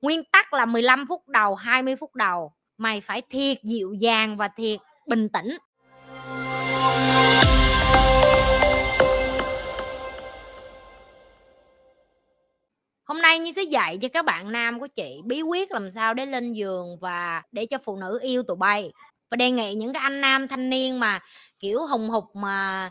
nguyên tắc là 15 phút đầu 20 phút đầu. Mày phải thiệt dịu dàng và thiệt bình tĩnh. Hôm nay như sẽ dạy cho các bạn nam của chị bí quyết làm sao để lên giường và để cho phụ nữ yêu tụi bay. Và đề nghị những cái anh nam thanh niên mà kiểu hùng hục mà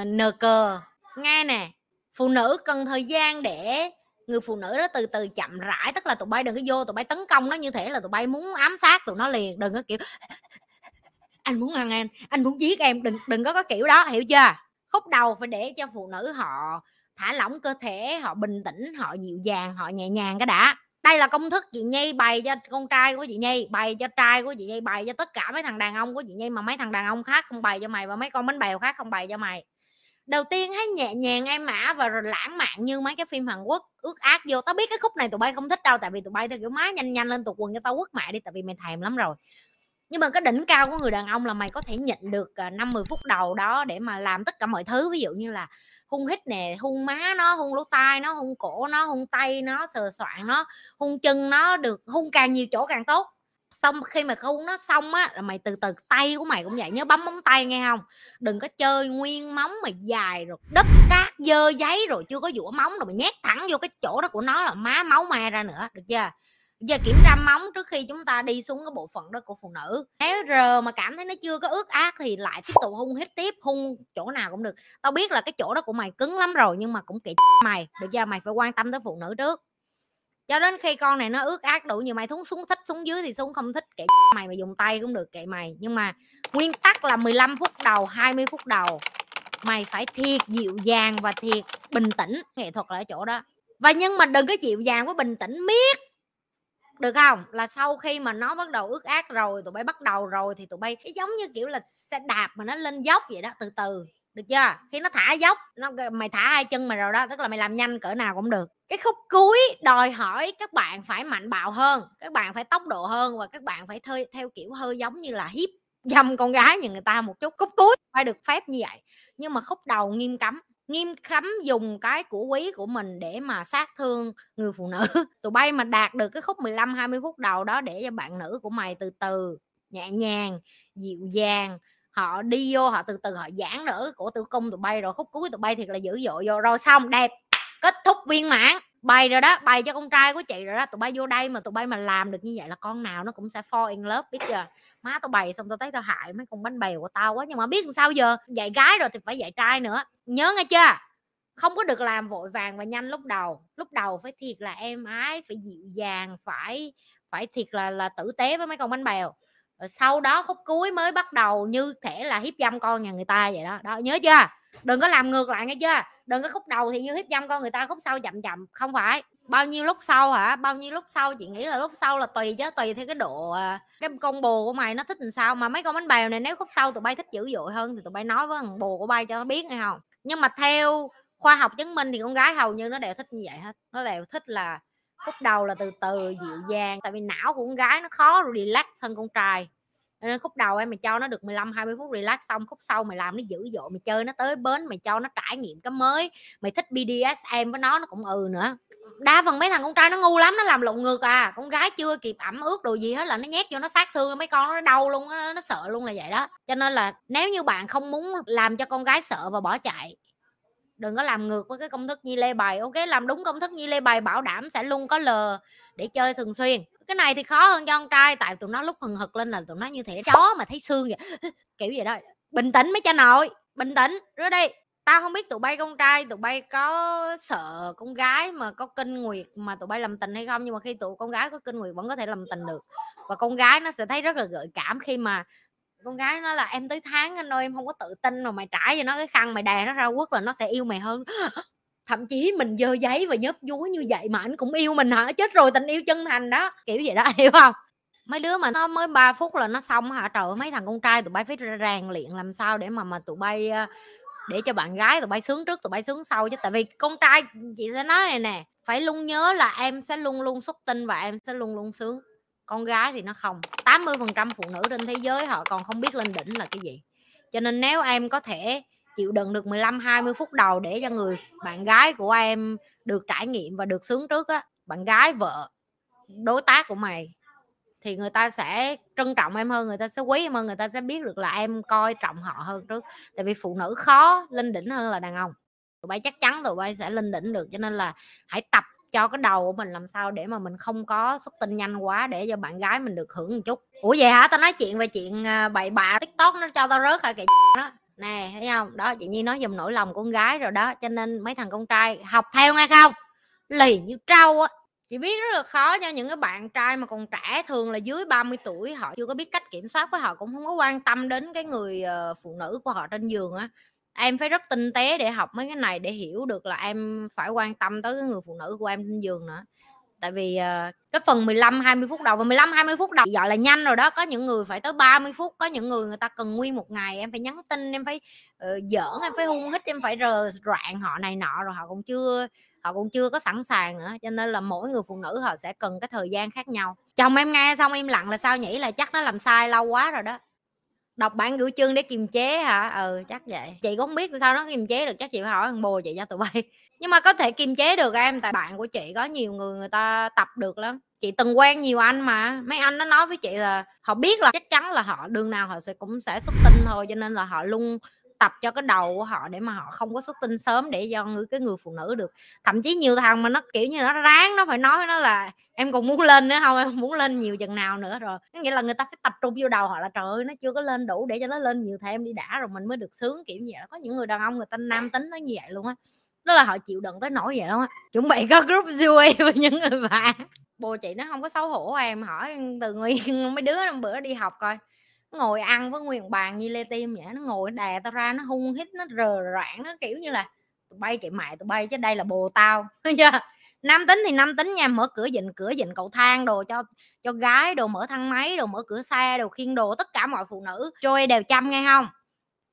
uh, nờ cờ. Nghe nè phụ nữ cần thời gian để người phụ nữ đó từ từ chậm rãi, tức là tụi bay đừng có vô, tụi bay tấn công nó như thế là tụi bay muốn ám sát tụi nó liền, đừng có kiểu, anh muốn ăn em, anh muốn giết em, đừng đừng có có kiểu đó hiểu chưa? Khúc đầu phải để cho phụ nữ họ thả lỏng cơ thể, họ bình tĩnh, họ dịu dàng, họ nhẹ nhàng cái đã. Đây là công thức chị Nhi bày cho con trai của chị Nhi, bày cho trai của chị Nhi, bày cho tất cả mấy thằng đàn ông của chị Nhi mà mấy thằng đàn ông khác không bày cho mày và mấy con bánh bèo khác không bày cho mày đầu tiên hãy nhẹ nhàng em mã và rồi lãng mạn như mấy cái phim Hàn Quốc ước ác vô. Tao biết cái khúc này tụi bay không thích đâu tại vì tụi bay theo kiểu má nhanh nhanh lên tụt quần cho tao quất mẹ đi tại vì mày thèm lắm rồi. Nhưng mà cái đỉnh cao của người đàn ông là mày có thể nhịn được à, năm mười phút đầu đó để mà làm tất cả mọi thứ. Ví dụ như là hung hít nè hung má nó hung lỗ tai nó hung cổ nó hung tay nó sờ soạn nó hung chân nó được hung càng nhiều chỗ càng tốt xong khi mà hung nó xong á, là mày từ từ, tay của mày cũng vậy, nhớ bấm móng tay nghe không đừng có chơi nguyên móng mà dài rồi đất cát, dơ giấy rồi chưa có dũa móng rồi mày nhét thẳng vô cái chỗ đó của nó là má máu me ra nữa, được chưa? Giờ kiểm tra móng trước khi chúng ta đi xuống cái bộ phận đó của phụ nữ. Nếu r mà cảm thấy nó chưa có ướt át thì lại tiếp tục hung hít tiếp, hung chỗ nào cũng được. Tao biết là cái chỗ đó của mày cứng lắm rồi nhưng mà cũng kệ mày, được chưa? Mày phải quan tâm tới phụ nữ trước cho đến khi con này nó ướt át đủ nhiều mày thúng xuống thích xuống dưới thì xuống không thích kệ mày mà dùng tay cũng được, kệ mày. Nhưng mà nguyên tắc là 15 phút đầu 20 phút đầu, mày phải thiệt dịu dàng và thiệt bình tĩnh. Nghệ thuật là ở chỗ đó. Và nhưng mà đừng có dịu dàng với bình tĩnh miết. Được không? Là sau khi mà nó bắt đầu ướt át rồi, tụi bay bắt đầu rồi thì tụi bay, cái giống như kiểu là xe đạp mà nó lên dốc vậy đó, từ từ được chưa? Khi nó thả dốc nó mày thả hai chân mày rồi đó tức là mày làm nhanh cỡ nào cũng được. Cái khúc cuối đòi hỏi các bạn phải mạnh bạo hơn các bạn phải tốc độ hơn và các bạn phải theo, theo kiểu hơi giống như là hiếp dâm con gái như người ta một chút. Khúc cuối phải được phép như vậy. Nhưng mà khúc đầu nghiêm cấm nghiêm cấm dùng cái của quý của mình để mà sát thương người phụ nữ. Tụi bay mà đạt được cái khúc 15 20 phút đầu đó để cho bạn nữ của mày từ từ nhẹ nhàng dịu dàng họ đi vô, họ từ từ họ giãn nở cổ tử cung tụi bay rồi, khúc cuối tụi bay thiệt là dữ dội vô. Rồi xong, đẹp. Kết thúc viên mãn. Bày rồi đó bày cho con trai của chị rồi đó. Tụi bay vô đây mà tụi bay mà làm được như vậy là con nào nó cũng sẽ fall in love, biết chưa? Má tao bày xong tao thấy tao hại mấy con bánh bèo của tao quá. Nhưng mà biết làm sao giờ? Dạy gái rồi thì phải dạy trai nữa. Nhớ nghe chưa? Không có được làm vội vàng và nhanh lúc đầu. Lúc đầu phải thiệt là em ái, phải dịu dàng, phải phải thiệt là là tử tế với mấy con bánh bèo rồi sau đó khúc cuối mới bắt đầu như thể là hiếp dâm con nhà người ta vậy đó. Đó, nhớ chưa? Đừng có làm ngược lại nghe chưa? Đừng có khúc đầu thì như hiếp dâm con người ta, khúc sau chậm chậm, không phải. Bao nhiêu lúc sau hả? Bao nhiêu lúc sau? Chị nghĩ là lúc sau là tùy chứ, tùy theo cái độ à, cái con bồ của mày nó thích làm sao. Mà mấy con bánh bèo này nếu khúc sau tụi bay thích dữ dội hơn thì tụi bay nói với thằng bồ của bay cho nó biết hay không? Nhưng mà theo khoa học chứng minh thì con gái hầu như nó đều thích như vậy hết. Nó đều thích là khúc đầu là từ từ dịu dàng tại vì não của con gái nó khó relax hơn con trai. Nên khúc đầu em mày cho nó được 15 20 phút relax xong khúc sau mày làm nó dữ dội mày chơi nó tới bến mày cho nó trải nghiệm cái mới. Mày thích BDSM với nó nó cũng ừ nữa. Đa phần mấy thằng con trai nó ngu lắm nó làm lộn ngược à. Con gái chưa kịp ẩm ướt đồ gì hết là nó nhét vô nó sát thương mấy con nó đau luôn nó, nó sợ luôn là vậy đó. Cho nên là nếu như bạn không muốn làm cho con gái sợ và bỏ chạy đừng có làm ngược với cái công thức nhi lê bài, ok? Làm đúng công thức nhi lê bài bảo đảm sẽ luôn có lờ để chơi thường xuyên. Cái này thì khó hơn cho con trai, tại tụi nó lúc hừng hực lên là tụi nó như thể chó mà thấy xương vậy. Kiểu vậy đó. Bình tĩnh mấy cha nội, bình tĩnh. Rồi đây tao không biết tụi bay con trai, tụi bay có sợ con gái mà có kinh nguyệt mà tụi bay làm tình hay không, nhưng mà khi tụi con gái có kinh nguyệt vẫn có thể làm tình được. Và con gái nó sẽ thấy rất là gợi cảm khi mà con gái nó là, em tới tháng anh ơi, em không có tự tin mà mày trải cho nó cái khăn, mày đè nó ra quất là nó sẽ yêu mày hơn. Thậm chí mình dơ giấy và nhớp nhúa như vậy mà anh cũng yêu mình hả? Chết rồi, tình yêu chân thành đó. Kiểu vậy đó, hiểu không? Mấy đứa mà nó mới 3 phút là nó xong hả? Trời mấy thằng con trai tụi bay phải rèn luyện làm sao để mà mà tụi bay ờ, để cho bạn gái tụi bay sướng trước, tụi bay sướng sau chứ. Tại vì con trai, chị sẽ nói này nè, phải luôn nhớ là em sẽ luôn luôn xuất tinh và em sẽ luôn luôn sướng con gái thì nó không. 80 phần trăm phụ nữ trên thế giới họ còn không biết lên đỉnh là cái gì. Cho nên nếu em có thể chịu đựng được 15 20 phút đầu để cho người bạn gái của em được trải nghiệm và được sướng trước á, bạn gái, vợ, đối tác của mày, thì người ta sẽ trân trọng em hơn, người ta sẽ quý em hơn, người ta sẽ biết được là em coi trọng họ hơn trước. Tại vì phụ nữ khó lên đỉnh hơn là đàn ông. Tụi bay chắc chắn tụi bay sẽ lên đỉnh được, cho nên là hãy tập cho cái đầu của mình làm sao để mà mình không có xuất tinh nhanh quá để cho bạn gái mình được hưởng một chút. Ủa vậy hả? Tao nói chuyện về chuyện à, bậy bạ tiktok nó cho tao rớt hả kệ đó. Nè, thấy không? Đó, chị nhi nói dùm nỗi lòng con gái rồi đó, cho nên mấy thằng con trai học theo nghe không? Lì như trâu á. Chị biết rất là khó cho những cái bạn trai mà còn trẻ thường là dưới 30 tuổi họ chưa có biết cách kiểm soát với họ cũng không có quan tâm đến cái người ờ, phụ nữ của họ trên giường á em phải rất tinh tế để học mấy cái này để hiểu được là em phải quan tâm tới cái người phụ nữ của em trên giường nữa. Tại vì uh, cái phần 15 20 phút đầu và 15 20 phút đầu gọi là nhanh rồi đó có những người phải tới 30 phút có những người người ta cần nguyên một ngày em phải nhắn tin em phải uh, giỡn em phải hung hít em phải rờ rạn họ này nọ rồi họ cũng chưa họ cũng chưa có sẵn sàng nữa. Cho nên là mỗi người phụ nữ họ sẽ cần cái thời gian khác nhau. Chồng em nghe xong im lặng là sao nhỉ? Là chắc nó làm sai lâu quá rồi đó đọc bản gửi chương để kiềm chế hả? Ừ chắc vậy. Chị cũng không biết sao nó kiềm chế được chắc chị phải hỏi thằng bồ chị cho tụi bay. Nhưng mà có thể kiềm chế được em tại bạn của chị có nhiều người người ta tập được lắm. Chị từng quen nhiều anh mà. Mấy anh nó nói với chị là họ biết là chắc chắn là họ đường nào họ sẽ cũng sẽ xuất tinh thôi cho nên là họ luôn tập cho cái đầu của họ để mà họ không có xuất tinh sớm để cho người, cái người phụ nữ được. Thậm chí nhiều thằng mà nó, kiểu như nó ráng, nó phải nói nó là em còn muốn lên nữa không em muốn lên nhiều chừng nào nữa? Rồi, có nghĩa là người ta phải tập trung vô đầu họ là, trời ơi, nó chưa có lên đủ để cho nó lên nhiều thêm đi đã rồi, mình mới được sướng, kiểu như vậy. Có những người đàn ông người ta nam tính nó như vậy luôn á. Đó là họ chịu đựng tới nỗi vậy đó chuẩn bị có group vui với những người bạn. Bồ chị nó không có xấu hổ à, em hỏi từ nguyên mấy đứa bữa đi học coi ngồi ăn với nguyên bàn như lê tim vậy nó ngồi đè tao ra, nó hung hít, nó rờ rạng, nó kiểu như là tụi bay kệ mày, tụi bay chứ đây là bồ tao. Nam tính thì nam tính nha, mở cửa dịnh cửa dịnh cầu thang đồ cho cho gái đồ, mở thang máy đồ, mở cửa xe đồ khiên đồ, tất cả mọi phụ nữ. Joey đều chăm nghe không?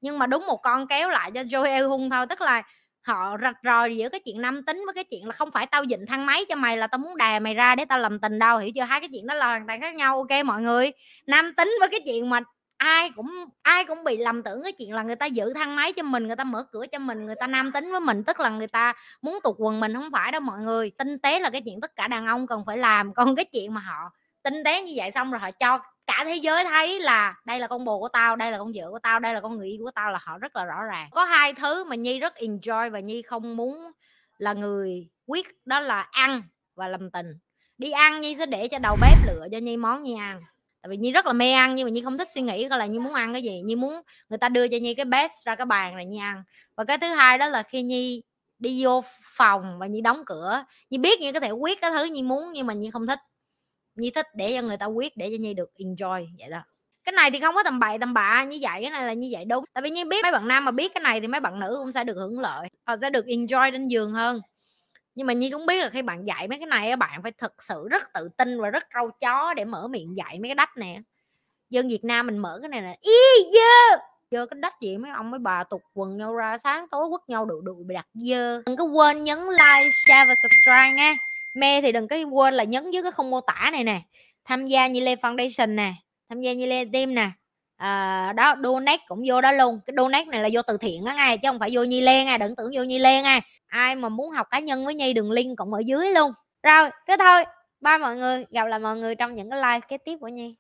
Nhưng mà đúng một con kéo lại cho Joey hung thôi, tức là họ rạch ròi giữa cái chuyện nam tính với cái chuyện là không phải tao dịnh thang máy cho mày là tao muốn đè mày ra để tao làm tình đâu. Hiểu chưa? Hai cái chuyện đó là hoàn toàn khác nhau, ok mọi người? Nam tính với cái chuyện mà ai cũng ai cũng bị lầm tưởng cái chuyện là người ta giữ thang máy cho mình, người ta mở cửa cho mình, người ta nam tính với mình, tức là người ta muốn tụt quần mình, không phải đâu mọi người. Tinh tế là cái chuyện tất cả đàn ông cần phải làm. Còn cái chuyện mà họ tinh tế như vậy xong rồi họ cho cả thế giới thấy là đây là con bồ của tao, đây là con vợ của tao, đây là con người yêu của tao là họ rất là rõ ràng. Có hai thứ mà nhi rất enjoy và nhi không muốn là người quyết, đó là ăn và làm tình. Đi ăn nhi sẽ để cho đầu bếp lựa cho nhi món nhi ăn. Tại vì nhi rất là mê ăn nhưng mà nhi không thích suy nghĩ coi là nhi muốn ăn cái gì. Nhi muốn người ta đưa cho nhi cái best ra cái bàn này nhi ăn. Và cái thứ hai đó là khi nhi đi vô phòng và nhi đóng cửa, nhi biết nhi có thể quyết, cái thứ nhi muốn nhưng mà nhi không thích nhi thích để cho người ta quyết, để cho nhi được enjoy, vậy đó. Cái này thì không có tầm bậy, tầm bạ như vậy, cái này là như vậy đúng. Tại vì như biết mấy bạn nam mà biết cái này thì mấy bạn nữ cũng sẽ được hưởng lợi họ sẽ được enjoy trên giường hơn. Nhưng mà nhi cũng biết là khi bạn dạy mấy cái này bạn phải thực sự rất tự tin và rất râu chó để mở miệng dạy mấy cái đách nè. Dân việt nam mình mở cái này là y dơ! Dơ cái đách gì mấy ông mấy bà tục quần nhau ra, sáng tối quất nhau đụ đụ bị đặt dơ. Đừng có quên nhấn like, share và subscribe nha mê thì đừng có quên là nhấn dưới cái không mô tả này nè. Tham gia như lê foundation nè tham gia như lê team nè. À, đó donate cũng vô đó luôn. Cái donate này là vô từ thiện á ngay chứ không phải vô nhi lê ngay đừng tưởng vô nhi lê ngay ai mà muốn học cá nhân với nhi đường link cũng ở dưới luôn. Rồi thế thôi. Bye mọi người. Gặp lại mọi người trong những cái live kế tiếp của nhi.